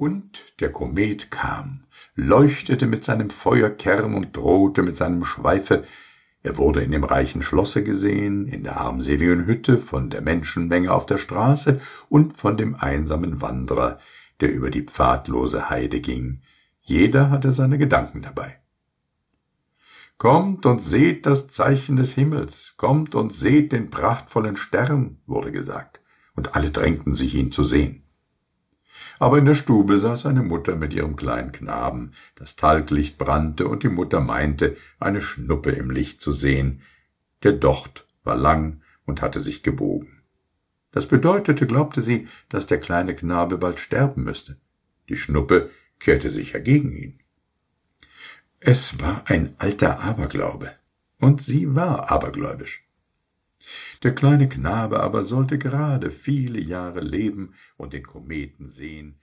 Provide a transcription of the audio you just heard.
Und der Komet kam, leuchtete mit seinem Feuerkern und drohte mit seinem Schweife. Er wurde in dem reichen Schlosse gesehen, in der armseligen Hütte, von der Menschenmenge auf der Straße und von dem einsamen Wanderer, der über die pfadlose Heide ging. Jeder hatte seine Gedanken dabei. Kommt und seht das Zeichen des Himmels, kommt und seht den prachtvollen Stern, wurde gesagt, und alle drängten sich, ihn zu sehen. Aber in der Stube saß eine Mutter mit ihrem kleinen Knaben, das Talglicht brannte, und die Mutter meinte, eine Schnuppe im Licht zu sehen. Der Docht war lang und hatte sich gebogen. Das bedeutete, glaubte sie, dass der kleine Knabe bald sterben müsste. Die Schnuppe kehrte sich ja gegen ihn. Es war ein alter Aberglaube, und sie war abergläubisch. Der kleine Knabe aber sollte gerade viele Jahre leben und den Kometen sehen,